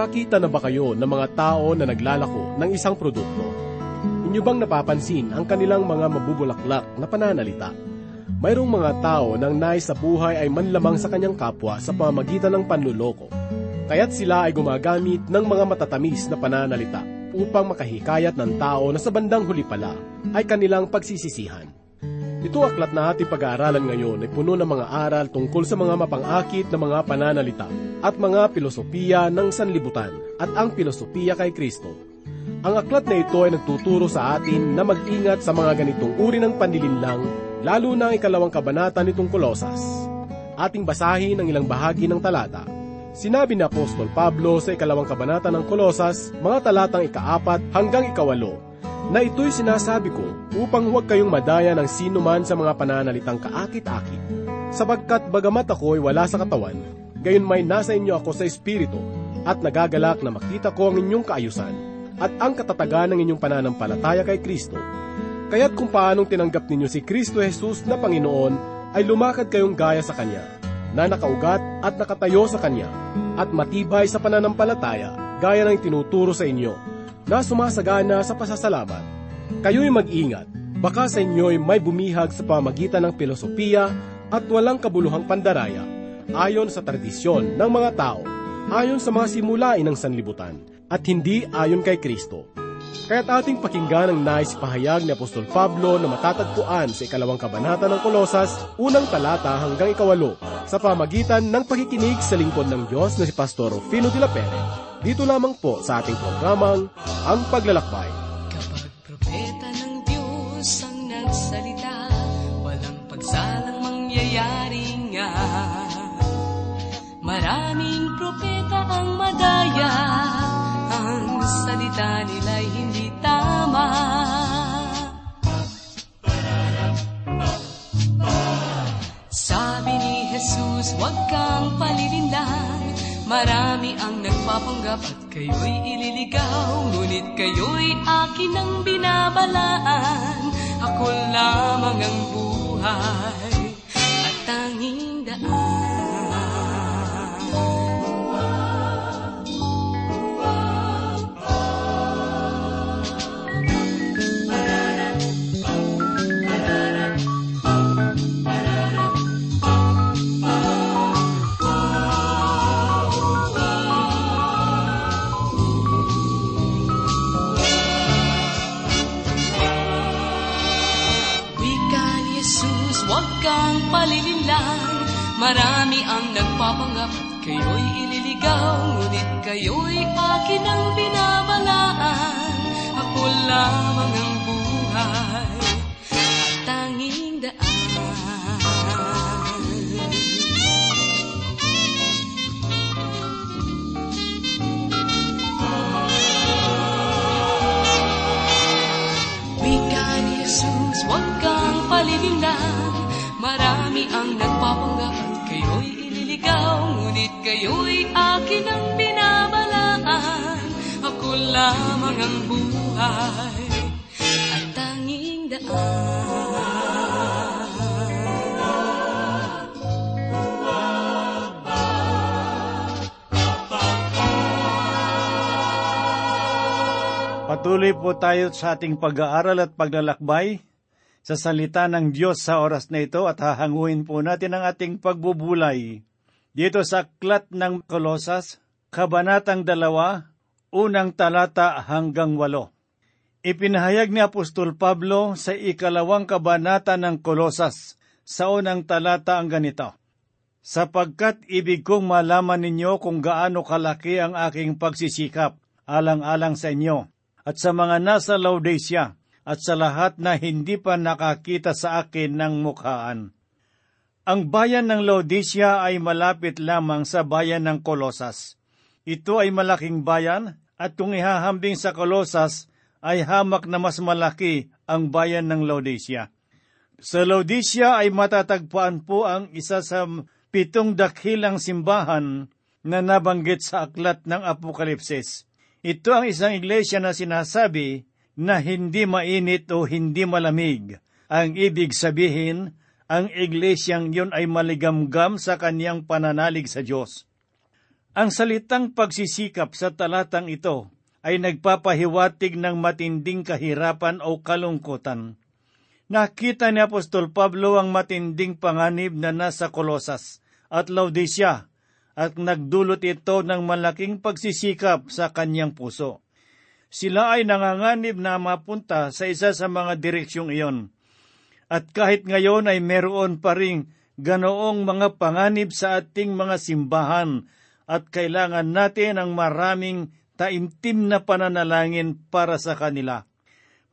Nakakita na ba kayo ng mga tao na naglalako ng isang produkto? Inyo bang napapansin ang kanilang mga mabubulaklak na pananalita? Mayroong mga tao nang nais sa buhay ay manlamang sa kanyang kapwa sa pamamagitan ng panluloko. Kaya't sila ay gumagamit ng mga matatamis na pananalita upang makahikayat ng tao na sa bandang huli pala ay kanilang pagsisisihan. Ito aklat na ating pag-aaralan ngayon ay puno ng mga aral tungkol sa mga mapangakit na mga pananalita at mga filosofiya ng sanlibutan at ang filosofiya kay Kristo. Ang aklat na ito ay nagtuturo sa atin na mag-ingat sa mga ganitong uri ng panlilinlang, lalo na ang ikalawang kabanata nitong Kolosas. Ating basahin ang ilang bahagi ng talata. Sinabi ni Apostol Pablo sa ikalawang kabanata ng Kolosas, mga talatang ikaapat hanggang ikawalo, na ito'y sinasabi ko upang huwag kayong madaya ng sino man sa mga pananalitang kaakit-akit. Sapagkat bagamat ako ay wala sa katawan, gayon may nasa inyo ako sa espiritu, at nagagalak na makita ko ang inyong kaayusan, at ang katatagan ng inyong pananampalataya kay Kristo. Kaya't kung paanong tinanggap ninyo si Kristo Jesus na Panginoon, ay lumakad kayong gaya sa Kanya, na nakaugat at nakatayo sa Kanya, at matibay sa pananampalataya, gaya ng tinuturo sa inyo, na sumasagana sa pasasalamat. Kayo'y mag-ingat, baka sa inyo'y may bumihag sa pamagitan ng filosofiya at walang kabuluhang pandaraya, ayon sa tradisyon ng mga tao, ayon sa mga simulain ng sanlibutan, at hindi ayon kay Kristo. Kaya't ating pakinggan ang nais pahayag ni Apostol Pablo na matatagpuan sa ikalawang kabanata ng Kolosas, unang talata hanggang ikawalo, sa pamagitan ng pakikinig sa lingkod ng Diyos na si Pastor Rufino de la Pere dito lamang po sa ating programang Ang Paglalakbay. Kapag propeta ng Diyos ang nagsalita, walang pagsalang mangyayari nga. Maraming propeta ang madaya, ang salita nila'y hindi tama. Sabi ni Jesus, huwag kang palilinlang, Marami ang nagpapanggap at kayo'y ililigaw Ngunit kayo'y akin ang binabalaan. Ako lamang ang buhay at tanging daan palilinlang Marami ang nagpapanggap Kayo'y ililigaw Ngunit kayo'y akin ang binabalaan. Ako lamang ang buhay kayo'y akin ang binabalaan Ako lamang ang buhay At tanging daan Patuloy po tayo sa ating pag-aaral at paglalakbay sa salita ng Diyos sa oras na ito at hahanguin po natin ang ating pagbubulay. Dito sa Aklat ng Kolosas, Kabanatang dalawa, unang talata hanggang walo. Ipinahayag ni Apostol Pablo sa ikalawang kabanata ng Kolosas sa unang talata ang ganito. Sapagkat ibig kong malaman ninyo kung gaano kalaki ang aking pagsisikap alang-alang sa inyo at sa mga nasa Laodicea at sa lahat na hindi pa nakakita sa akin ng mukhaan. Ang bayan ng Laodicea ay malapit lamang sa bayan ng Kolosas. Ito ay malaking bayan at kung ihahambing sa Kolosas ay hamak na mas malaki ang bayan ng Laodicea. Sa Laodicea ay matatagpuan po ang isa sa pitong dakilang simbahan na nabanggit sa aklat ng Apokalipsis. Ito ang isang iglesia na sinasabi na hindi mainit o hindi malamig. Ang ibig sabihin, ang iglesyang yun ay maligamgam sa kanyang pananalig sa Diyos. Ang salitang pagsisikap sa talatang ito ay nagpapahiwatig ng matinding kahirapan o kalungkutan. Nakita ni Apostol Pablo ang matinding panganib na nasa Kolosas at Laodicea at nagdulot ito ng malaking pagsisikap sa kanyang puso. Sila ay nanganganib na mapunta sa isa sa mga direksyong iyon. At kahit ngayon ay meron pa ring ganoong mga panganib sa ating mga simbahan at kailangan natin ang maraming taimtim na pananalangin para sa kanila.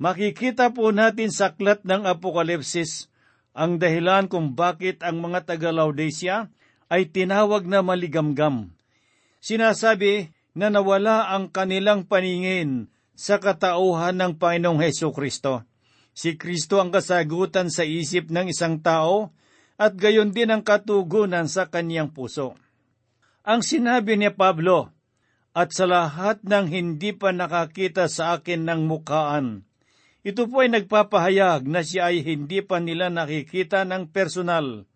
Makikita po natin sa aklat ng Apokalipsis ang dahilan kung bakit ang mga taga-Laodicea ay tinawag na maligamgam. Sinasabi na nawala ang kanilang paningin sa katauhan ng Panginoong Heso Kristo. Si Kristo ang kasagutan sa isip ng isang tao at gayon din ang katugunan sa kanyang puso. Ang sinabi ni Pablo, at sa lahat ng hindi pa nakakita sa akin ng mukaan, ito po ay nagpapahayag na siya ay hindi pa nila nakikita ng personal.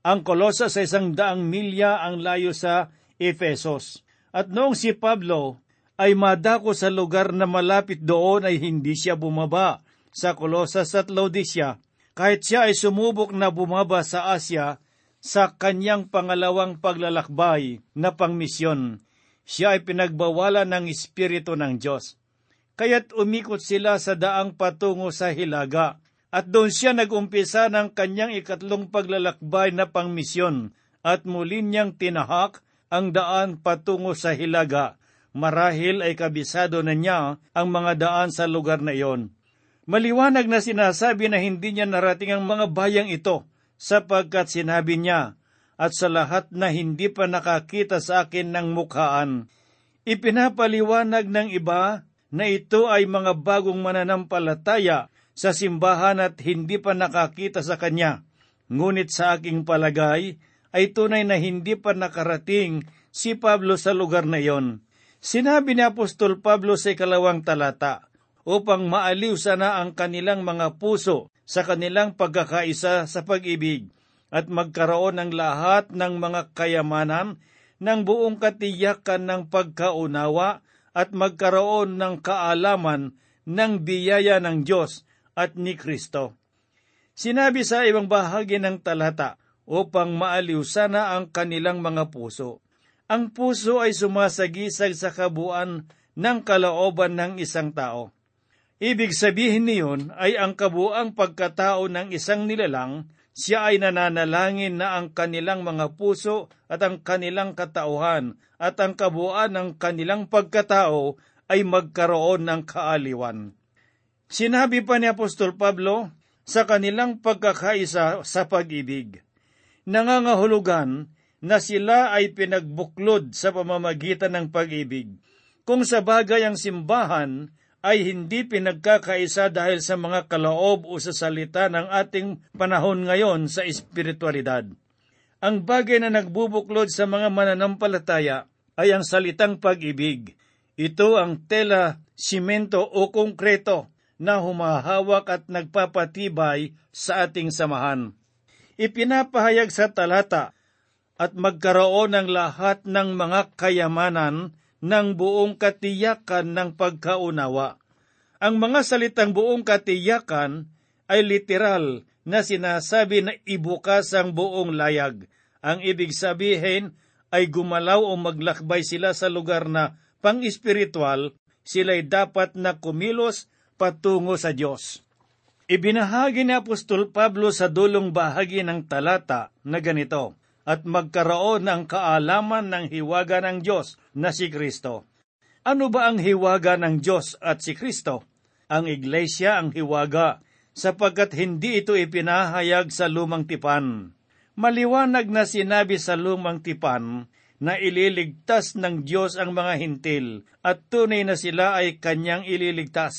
Ang kolosa sa isang daang milya ang layo sa Efesos. At noong si Pablo ay madako sa lugar na malapit doon ay hindi siya bumaba sa Colosas at Laodicea, kahit siya ay sumubok na bumaba sa Asya sa kanyang pangalawang paglalakbay na pangmisyon. Siya ay pinagbawalan ng Espiritu ng Diyos. Kaya't umikot sila sa daang patungo sa Hilaga, at doon siya nagumpisa ng kanyang ikatlong paglalakbay na pangmisyon, at muli niyang tinahak ang daan patungo sa Hilaga. Marahil ay kabisado na niya ang mga daan sa lugar na iyon. Maliwanag na sinasabi na hindi niya narating ang mga bayang ito sapagkat sinabi niya, at sa lahat na hindi pa nakakita sa akin ng mukhaan. Ipinapaliwanag ng iba na ito ay mga bagong mananampalataya sa simbahan at hindi pa nakakita sa kanya. Ngunit sa aking palagay, ay tunay na hindi pa nakarating si Pablo sa lugar na iyon. Sinabi ni Apostol Pablo sa ikalawang talata, upang maaliw sana ang kanilang mga puso sa kanilang pagkakaisa sa pag-ibig at magkaroon ng lahat ng mga kayamanan ng buong katiyakan ng pagkaunawa at magkaroon ng kaalaman ng biyaya ng Diyos at ni Kristo. Sinabi sa ibang bahagi ng talata, upang maaliw sana ang kanilang mga puso. Ang puso ay sumasagisag sa kabuuan ng kalooban ng isang tao. Ibig sabihin niyon ay ang kabuang pagkatao ng isang nilalang, siya ay nananalangin na ang kanilang mga puso at ang kanilang katauhan at ang kabuuan ng kanilang pagkatao ay magkaroon ng kaaliwan. Sinabi pa ni Apostol Pablo sa kanilang pagkakaisa sa pag-ibig nangangahulugan na sila ay pinagbuklod sa pamamagitan ng pag-ibig. Kung sa bagay ang simbahan ay hindi pinagkakaisa dahil sa mga kaloob o sa salita ng ating panahon ngayon sa espiritualidad. Ang bagay na nagbubuklod sa mga mananampalataya ay ang salitang pag-ibig. Ito ang tela, simento o konkreto na humahawak at nagpapatibay sa ating samahan ipinapahayag sa talata at magkaroon ng lahat ng mga kayamanan ng buong katiyakan ng pagkaunawa. Ang mga salitang buong katiyakan ay literal na sinasabi na ibukas ang buong layag. Ang ibig sabihin ay gumalaw o maglakbay sila sa lugar na pang-espiritual, sila'y dapat na kumilos patungo sa Diyos. Ibinahagi ni Apostol Pablo sa dulong bahagi ng talata na ganito, at magkaroon ng kaalaman ng hiwaga ng Diyos na si Kristo. Ano ba ang hiwaga ng Diyos at si Kristo? Ang iglesia ang hiwaga, sapagkat hindi ito ipinahayag sa lumang tipan. Maliwanag na sinabi sa lumang tipan na ililigtas ng Diyos ang mga hintil at tunay na sila ay kanyang ililigtas.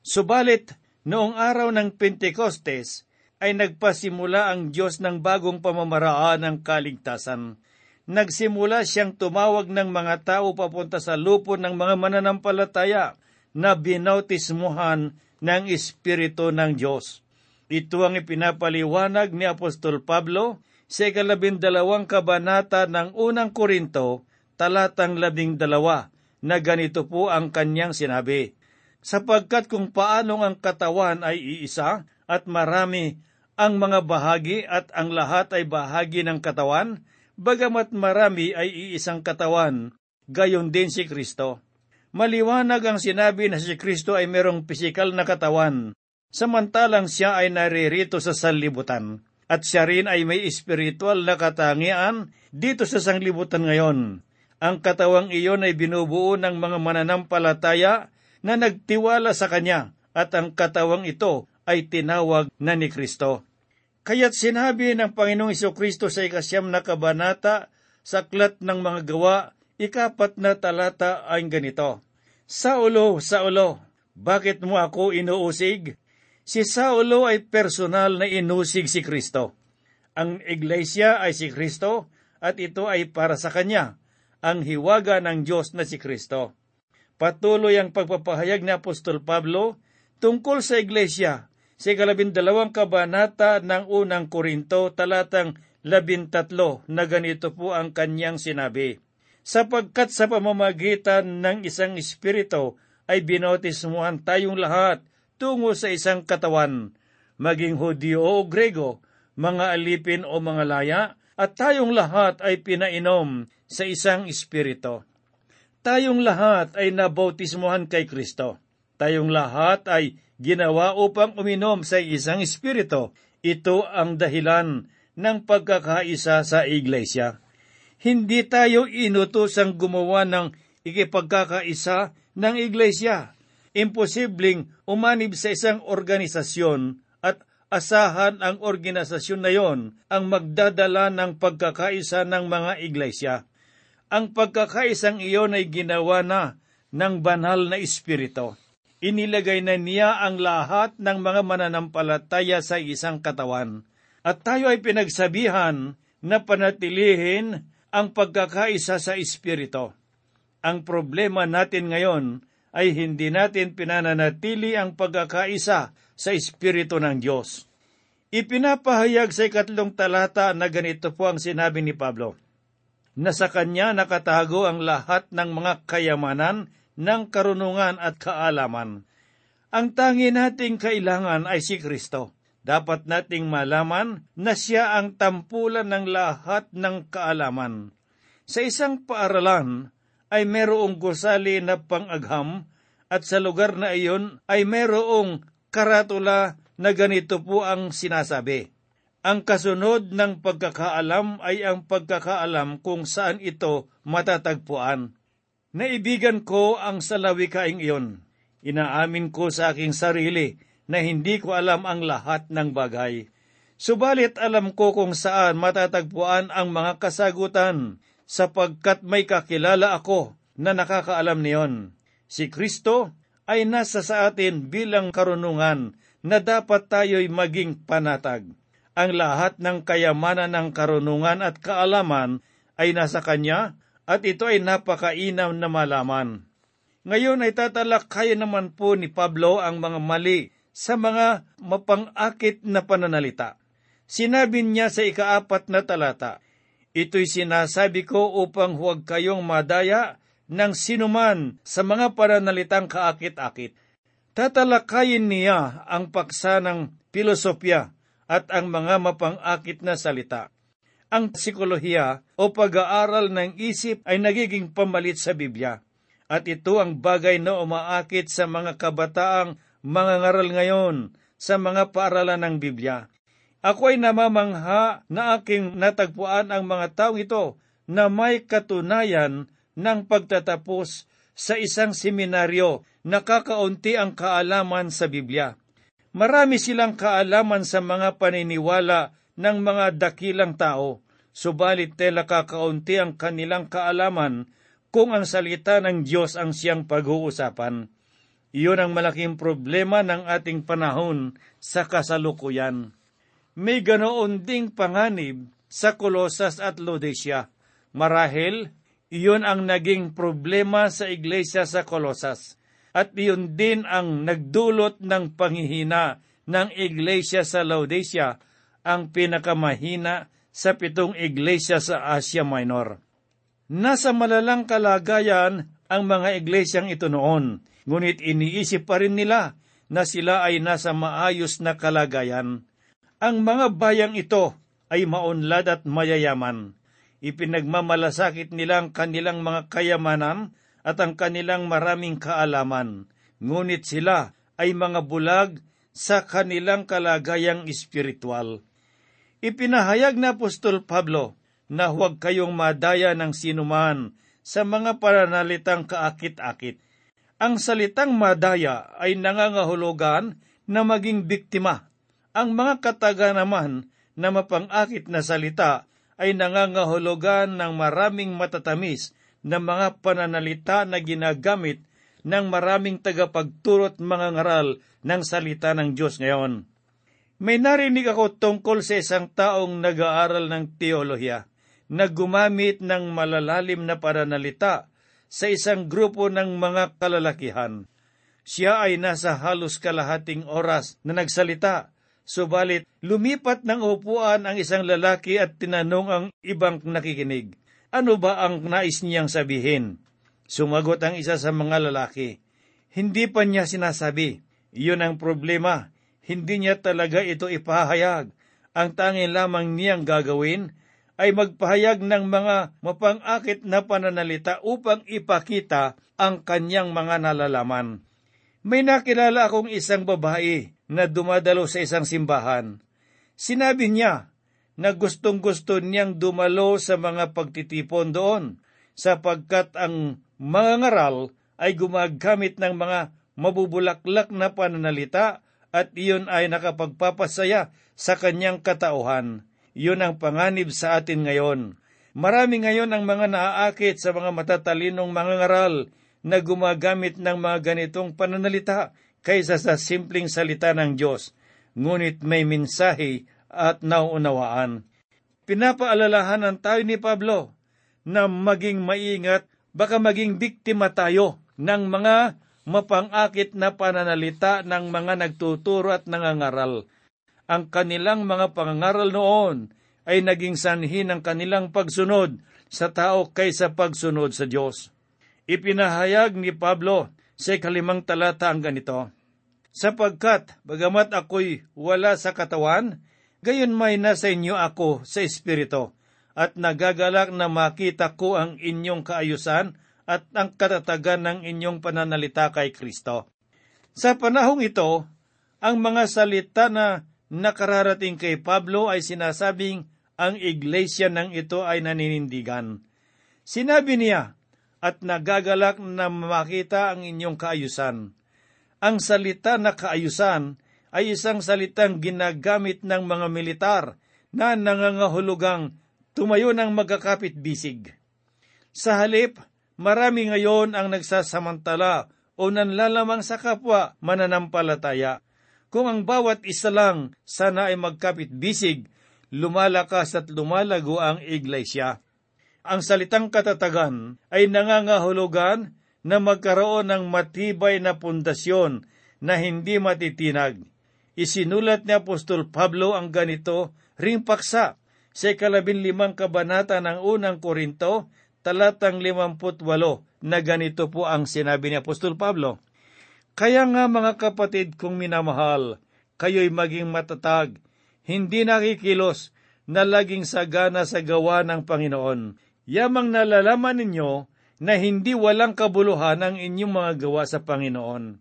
Subalit, Noong araw ng Pentecostes ay nagpasimula ang Diyos ng bagong pamamaraan ng kaligtasan. Nagsimula siyang tumawag ng mga tao papunta sa lupo ng mga mananampalataya na binautismuhan ng Espiritu ng Diyos. Ito ang ipinapaliwanag ni Apostol Pablo sa ikalabindalawang kabanata ng unang Korinto, talatang labing dalawa, na ganito po ang kanyang sinabi, Sapagkat kung paanong ang katawan ay iisa at marami ang mga bahagi at ang lahat ay bahagi ng katawan, bagamat marami ay iisang katawan, gayon din si Kristo. Maliwanag ang sinabi na si Kristo ay merong pisikal na katawan, samantalang siya ay naririto sa sanlibutan, at siya rin ay may espiritual na katangian dito sa sanglibutan ngayon. Ang katawang iyon ay binubuo ng mga mananampalataya na nagtiwala sa Kanya, at ang katawang ito ay tinawag na ni Kristo. Kaya't sinabi ng Panginoong Kristo sa ikasyam na kabanata sa aklat ng mga gawa, ikapat na talata ay ganito, Saulo, Saulo, bakit mo ako inuusig? Si Saulo ay personal na inusig si Kristo. Ang iglesia ay si Kristo at ito ay para sa Kanya, ang hiwaga ng Diyos na si Kristo. Patuloy ang pagpapahayag ni Apostol Pablo tungkol sa iglesia sa ikalabindalawang kabanata ng unang Korinto talatang labintatlo na ganito po ang kanyang sinabi. Sapagkat sa pamamagitan ng isang espiritu ay binotismuhan tayong lahat tungo sa isang katawan, maging Hudyo o Grego, mga alipin o mga laya, at tayong lahat ay pinainom sa isang espiritu. Tayong lahat ay nabautismuhan kay Kristo. Tayong lahat ay ginawa upang uminom sa isang espiritu. Ito ang dahilan ng pagkakaisa sa iglesia. Hindi tayo inutosang gumawa ng ikipagkakaisa ng iglesia. Imposibleng umanib sa isang organisasyon at asahan ang organisasyon na yon ang magdadala ng pagkakaisa ng mga iglesia. Ang pagkakaisang iyon ay ginawa na ng banal na espiritu inilagay na niya ang lahat ng mga mananampalataya sa isang katawan. At tayo ay pinagsabihan na panatilihin ang pagkakaisa sa Espiritu. Ang problema natin ngayon ay hindi natin pinananatili ang pagkakaisa sa Espiritu ng Diyos. Ipinapahayag sa ikatlong talata na ganito po ang sinabi ni Pablo, na sa kanya nakatago ang lahat ng mga kayamanan ng karunungan at kaalaman. Ang tangi nating kailangan ay si Kristo. Dapat nating malaman na siya ang tampulan ng lahat ng kaalaman. Sa isang paaralan ay merong gusali na pangagham at sa lugar na iyon ay merong karatula na ganito po ang sinasabi. Ang kasunod ng pagkakaalam ay ang pagkakaalam kung saan ito matatagpuan. Naibigan ko ang salawikaing iyon. Inaamin ko sa aking sarili na hindi ko alam ang lahat ng bagay. Subalit alam ko kung saan matatagpuan ang mga kasagutan sapagkat may kakilala ako na nakakaalam niyon. Si Kristo ay nasa sa atin bilang karunungan na dapat tayo'y maging panatag. Ang lahat ng kayamanan ng karunungan at kaalaman ay nasa Kanya at ito ay napakainaw na malaman. Ngayon ay tatalakayan naman po ni Pablo ang mga mali sa mga mapangakit na pananalita. Sinabi niya sa ikaapat na talata, Ito'y sinasabi ko upang huwag kayong madaya ng sinuman sa mga pananalitang kaakit-akit. Tatalakayin niya ang paksa ng filosofya at ang mga mapangakit na salita ang psikolohiya o pag-aaral ng isip ay nagiging pamalit sa Biblia. At ito ang bagay na umaakit sa mga kabataang mga ngaral ngayon sa mga paaralan ng Biblia. Ako ay namamangha na aking natagpuan ang mga taong ito na may katunayan ng pagtatapos sa isang seminaryo na kakaunti ang kaalaman sa Biblia. Marami silang kaalaman sa mga paniniwala ng mga dakilang tao, subalit tela kakaunti ang kanilang kaalaman kung ang salita ng Diyos ang siyang pag-uusapan. Iyon ang malaking problema ng ating panahon sa kasalukuyan. May ganoon ding panganib sa Kolosas at Laodicea. Marahil, iyon ang naging problema sa iglesia sa Kolosas. At iyon din ang nagdulot ng panghihina ng iglesia sa Laodicea ang pinakamahina sa pitong iglesia sa Asia Minor. Nasa malalang kalagayan ang mga iglesyang ito noon, ngunit iniisip pa rin nila na sila ay nasa maayos na kalagayan. Ang mga bayang ito ay maunlad at mayayaman. Ipinagmamalasakit nila ang kanilang mga kayamanan at ang kanilang maraming kaalaman, ngunit sila ay mga bulag sa kanilang kalagayang espiritual. Ipinahayag na Apostol Pablo na huwag kayong madaya ng sinuman sa mga pananalitang kaakit-akit. Ang salitang madaya ay nangangahulugan na maging biktima. Ang mga kataga naman na mapangakit na salita ay nangangahulugan ng maraming matatamis na mga pananalita na ginagamit ng maraming tagapagturot mga ngaral ng salita ng Diyos ngayon. May narinig ako tungkol sa isang taong nag-aaral ng teolohiya na gumamit ng malalalim na pananalita sa isang grupo ng mga kalalakihan. Siya ay nasa halos kalahating oras na nagsalita Subalit, lumipat ng upuan ang isang lalaki at tinanong ang ibang nakikinig, ano ba ang nais niyang sabihin? Sumagot ang isa sa mga lalaki, hindi pa niya sinasabi. Iyon ang problema. Hindi niya talaga ito ipahayag. Ang tanging lamang niyang gagawin ay magpahayag ng mga mapangakit na pananalita upang ipakita ang kanyang mga nalalaman. May nakilala akong isang babae na dumadalo sa isang simbahan. Sinabi niya na gustong-gusto niyang dumalo sa mga pagtitipon doon sapagkat ang mga ngaral ay gumagamit ng mga mabubulaklak na pananalita at iyon ay nakapagpapasaya sa kanyang katauhan. Iyon ang panganib sa atin ngayon. Marami ngayon ang mga naaakit sa mga matatalinong mga ngaral na gumagamit ng mga ganitong pananalita kaysa sa simpleng salita ng Diyos, ngunit may mensahe at nauunawaan. Pinapaalalahanan tayo ni Pablo na maging maingat, baka maging biktima tayo ng mga mapangakit na pananalita ng mga nagtuturo at nangangaral. Ang kanilang mga pangangaral noon ay naging sanhi ng kanilang pagsunod sa tao kaysa pagsunod sa Diyos. Ipinahayag ni Pablo sa ikalimang talata ang ganito, Sapagkat, bagamat ako'y wala sa katawan, gayon may nasa inyo ako sa Espiritu, at nagagalak na makita ko ang inyong kaayusan at ang katatagan ng inyong pananalita kay Kristo. Sa panahong ito, ang mga salita na nakararating kay Pablo ay sinasabing ang iglesia ng ito ay naninindigan. Sinabi niya, at nagagalak na makita ang inyong kaayusan. Ang salita na kaayusan ay isang salitang ginagamit ng mga militar na nangangahulugang tumayo ng magkakapit bisig. Sa halip, marami ngayon ang nagsasamantala o nanlalamang sa kapwa mananampalataya. Kung ang bawat isa lang sana ay magkapit bisig, lumalakas at lumalago ang iglesia ang salitang katatagan ay nangangahulugan na magkaroon ng matibay na pundasyon na hindi matitinag. Isinulat ni Apostol Pablo ang ganito ring paksa sa ikalabing limang kabanata ng unang Korinto, talatang limamput walo, na ganito po ang sinabi ni Apostol Pablo. Kaya nga mga kapatid kong minamahal, kayo'y maging matatag, hindi nakikilos na laging sagana sa gawa ng Panginoon yamang nalalaman ninyo na hindi walang kabuluhan ang inyong mga gawa sa Panginoon.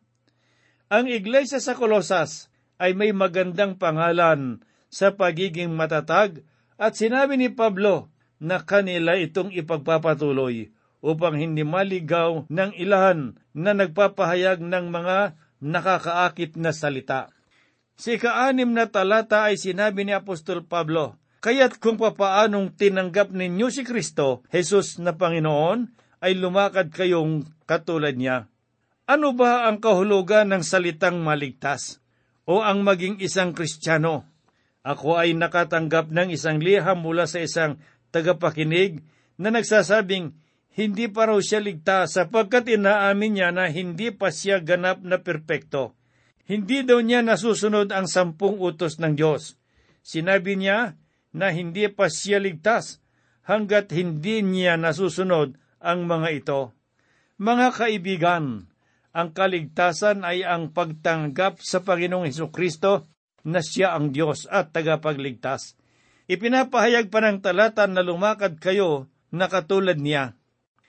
Ang iglesia sa Kolosas ay may magandang pangalan sa pagiging matatag at sinabi ni Pablo na kanila itong ipagpapatuloy upang hindi maligaw ng ilan na nagpapahayag ng mga nakakaakit na salita. Si kaanim na talata ay sinabi ni Apostol Pablo, Kaya't kung papaanong tinanggap ninyo si Kristo, Jesus na Panginoon, ay lumakad kayong katulad niya. Ano ba ang kahulugan ng salitang maligtas o ang maging isang Kristiyano? Ako ay nakatanggap ng isang liham mula sa isang tagapakinig na nagsasabing hindi pa raw siya ligtas sapagkat inaamin niya na hindi pa siya ganap na perpekto. Hindi daw niya nasusunod ang sampung utos ng Diyos. Sinabi niya na hindi pa siya ligtas hanggat hindi niya nasusunod ang mga ito. Mga kaibigan, ang kaligtasan ay ang pagtanggap sa Panginoong Heso Kristo na siya ang Diyos at tagapagligtas. Ipinapahayag pa ng talata na lumakad kayo na katulad niya.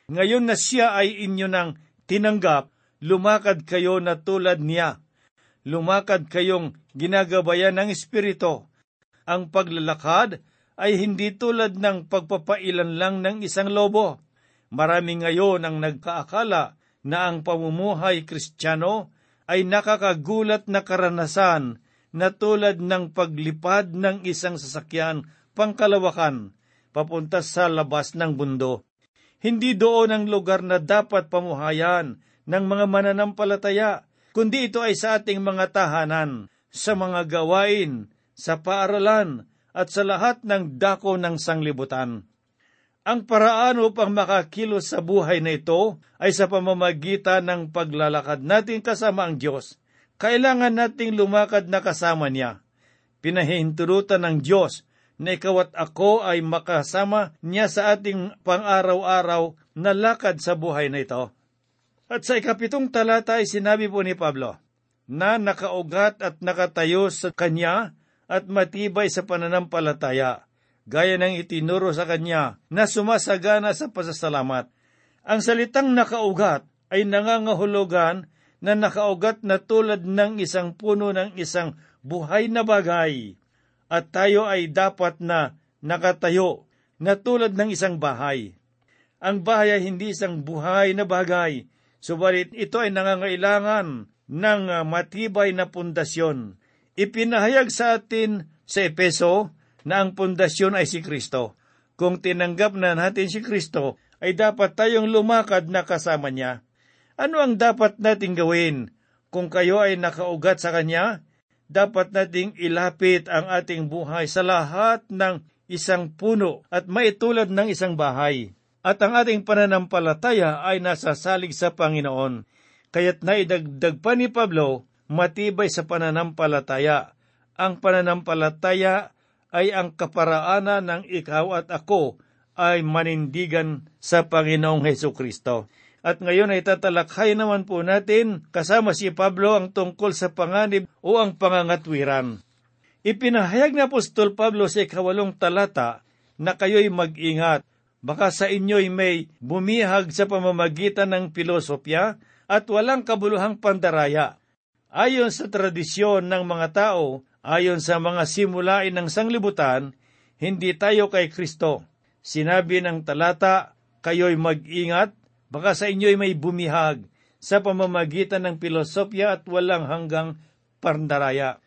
Ngayon na siya ay inyo nang tinanggap, lumakad kayo na tulad niya. Lumakad kayong ginagabayan ng Espiritu. Ang paglalakad ay hindi tulad ng pagpapailan lang ng isang lobo. Marami ngayon ang nagkaakala na ang pamumuhay kristyano ay nakakagulat na karanasan na tulad ng paglipad ng isang sasakyan pangkalawakan papunta sa labas ng bundo. Hindi doon ang lugar na dapat pamuhayan ng mga mananampalataya, kundi ito ay sa ating mga tahanan, sa mga gawain, sa paaralan, at sa lahat ng dako ng sanglibutan. Ang paraan upang makakilos sa buhay na ito ay sa pamamagitan ng paglalakad natin kasama ang Diyos kailangan nating lumakad na kasama niya. Pinahintulutan ng Diyos na ikaw at ako ay makasama niya sa ating pang-araw-araw na lakad sa buhay na ito. At sa ikapitong talata ay sinabi po ni Pablo, na nakaugat at nakatayo sa kanya at matibay sa pananampalataya, gaya ng itinuro sa kanya na sumasagana sa pasasalamat. Ang salitang nakaugat ay nangangahulugan na nakaugat na tulad ng isang puno ng isang buhay na bagay, at tayo ay dapat na nakatayo na tulad ng isang bahay. Ang bahay ay hindi isang buhay na bagay, subalit ito ay nangangailangan ng ah, matibay na pundasyon. Ipinahayag sa atin sa Epeso na ang pundasyon ay si Kristo. Kung tinanggap na natin si Kristo, ay dapat tayong lumakad na kasama niya. Ano ang dapat nating gawin? Kung kayo ay nakaugat sa Kanya, dapat nating ilapit ang ating buhay sa lahat ng isang puno at maitulad ng isang bahay. At ang ating pananampalataya ay nasasalig sa Panginoon. Kaya't naidagdag pa ni Pablo, matibay sa pananampalataya. Ang pananampalataya ay ang kaparaanan ng ikaw at ako ay manindigan sa Panginoong Heso Kristo. At ngayon ay tatalakhay naman po natin kasama si Pablo ang tungkol sa panganib o ang pangangatwiran. Ipinahayag na Apostol Pablo sa ikawalong talata na kayo'y mag-ingat. Baka sa inyo'y may bumihag sa pamamagitan ng pilosopya at walang kabuluhang pandaraya. Ayon sa tradisyon ng mga tao, ayon sa mga simulain ng sanglibutan, hindi tayo kay Kristo. Sinabi ng talata, kayo'y mag-ingat Baka sa inyo'y may bumihag sa pamamagitan ng pilosopya at walang hanggang pandaraya.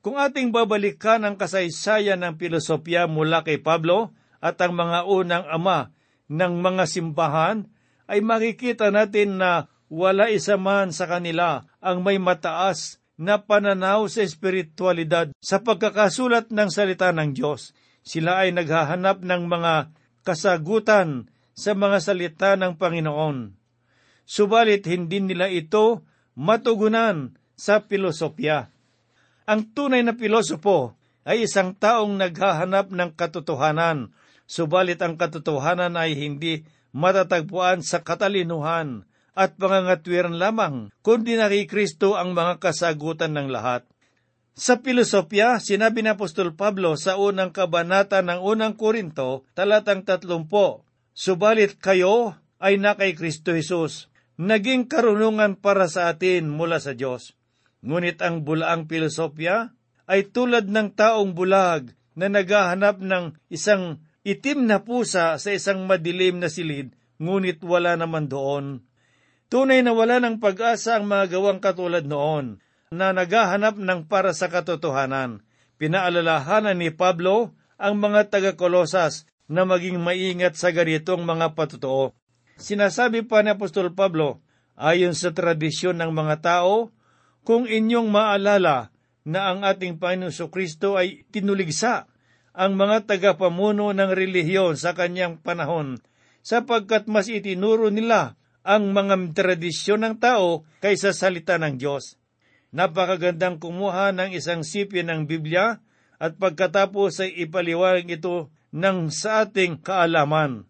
Kung ating babalikan ang kasaysayan ng pilosopya mula kay Pablo at ang mga unang ama ng mga simbahan, ay makikita natin na wala isa man sa kanila ang may mataas na pananaw sa espiritualidad sa pagkakasulat ng salita ng Diyos. Sila ay naghahanap ng mga kasagutan sa mga salita ng Panginoon. Subalit hindi nila ito matugunan sa pilosopya. Ang tunay na pilosopo ay isang taong naghahanap ng katotohanan, subalit ang katotohanan ay hindi matatagpuan sa katalinuhan at pangangatwiran lamang, kundi na kay Kristo ang mga kasagutan ng lahat. Sa pilosopya, sinabi ni Apostol Pablo sa unang kabanata ng unang Korinto, talatang tatlumpo, Subalit kayo ay na kay Kristo Jesus, naging karunungan para sa atin mula sa Diyos. Ngunit ang bulaang pilosopya ay tulad ng taong bulag na naghahanap ng isang itim na pusa sa isang madilim na silid, ngunit wala naman doon. Tunay na wala ng pag-asa ang mga gawang katulad noon, na naghahanap ng para sa katotohanan. Pinaalalahanan ni Pablo ang mga taga-Kolosas na maging maingat sa ganitong mga patutuo. Sinasabi pa ni Apostol Pablo, ayon sa tradisyon ng mga tao, kung inyong maalala na ang ating Panginoon Kristo ay tinuligsa ang mga tagapamuno ng relihiyon sa kanyang panahon, sapagkat mas itinuro nila ang mga tradisyon ng tao kaysa salita ng Diyos. Napakagandang kumuha ng isang sipin ng Biblia at pagkatapos ay ipaliwanag ito ng sa ating kaalaman.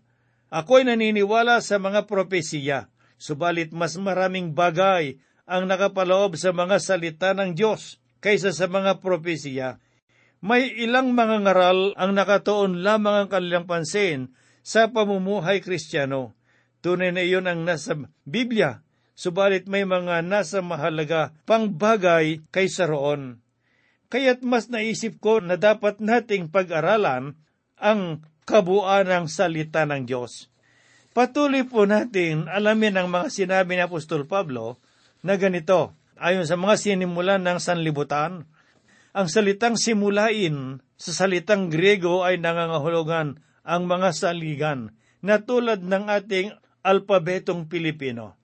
Ako'y naniniwala sa mga propesiya, subalit mas maraming bagay ang nakapaloob sa mga salita ng Diyos kaysa sa mga propesiya. May ilang mga ngaral ang nakatuon lamang ang kanilang pansin sa pamumuhay kristyano. Tunay na iyon ang nasa Biblia, subalit may mga nasa mahalaga pang bagay kaysa roon. Kaya't mas naisip ko na dapat nating pag-aralan ang kabuuan ng salita ng Diyos. Patuloy po natin alamin ang mga sinabi ni Apostol Pablo na ganito, ayon sa mga sinimulan ng sanlibutan, ang salitang simulain sa salitang Griego ay nangangahulugan ang mga saligan na tulad ng ating alpabetong Pilipino.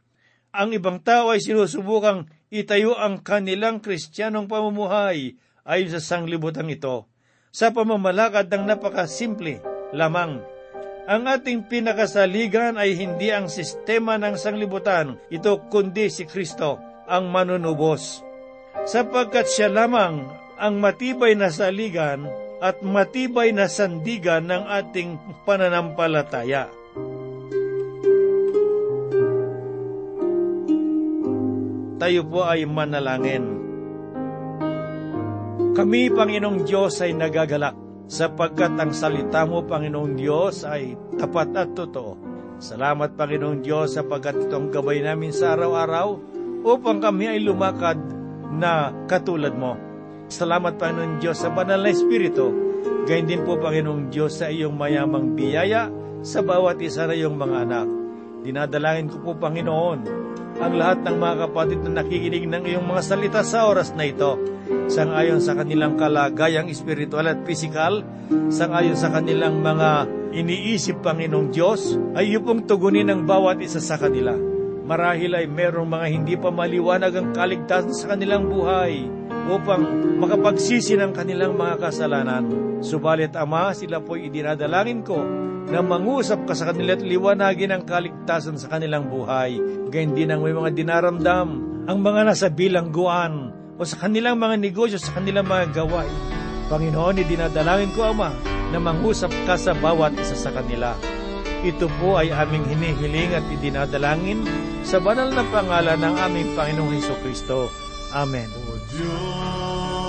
Ang ibang tao ay sinusubukang itayo ang kanilang kristyanong pamumuhay ayon sa sanglibutan ito sa pamamalakad ng napakasimple lamang. Ang ating pinakasaligan ay hindi ang sistema ng sanglibutan, ito kundi si Kristo, ang manunubos. Sapagkat siya lamang ang matibay na saligan at matibay na sandigan ng ating pananampalataya. Tayo po ay manalangin. Kami, Panginoong Diyos, ay nagagalak sapagkat ang salita mo, Panginoong Diyos, ay tapat at totoo. Salamat, Panginoong Diyos, sapagkat itong gabay namin sa araw-araw upang kami ay lumakad na katulad mo. Salamat, Panginoong Diyos, sa banal na Espiritu. Gayun din po, Panginoong Diyos, sa iyong mayamang biyaya sa bawat isa na iyong mga anak. Dinadalangin ko po, Panginoon, ang lahat ng mga kapatid na nakikinig ng iyong mga salita sa oras na ito, sangayon sa kanilang kalagayang espiritual at pisikal, sangayon sa kanilang mga iniisip, Panginoong Diyos, ay iyong tugunin ang bawat isa sa kanila. Marahil ay merong mga hindi pa maliwanag ang kaligtasan sa kanilang buhay upang makapagsisi ng kanilang mga kasalanan. Subalit, Ama, sila po'y idinadalangin ko na mangusap ka sa kanila at liwanagin ang kaligtasan sa kanilang buhay. Gayun din ang may mga dinaramdam, ang mga nasa bilangguan o sa kanilang mga negosyo, sa kanilang mga gawain. Panginoon, idinadalangin ko, Ama, na mangusap ka sa bawat isa sa kanila. Ito po ay aming hinihiling at idinadalangin sa banal na pangalan ng aming Panginoong Heso Kristo. Amen. O Diyos,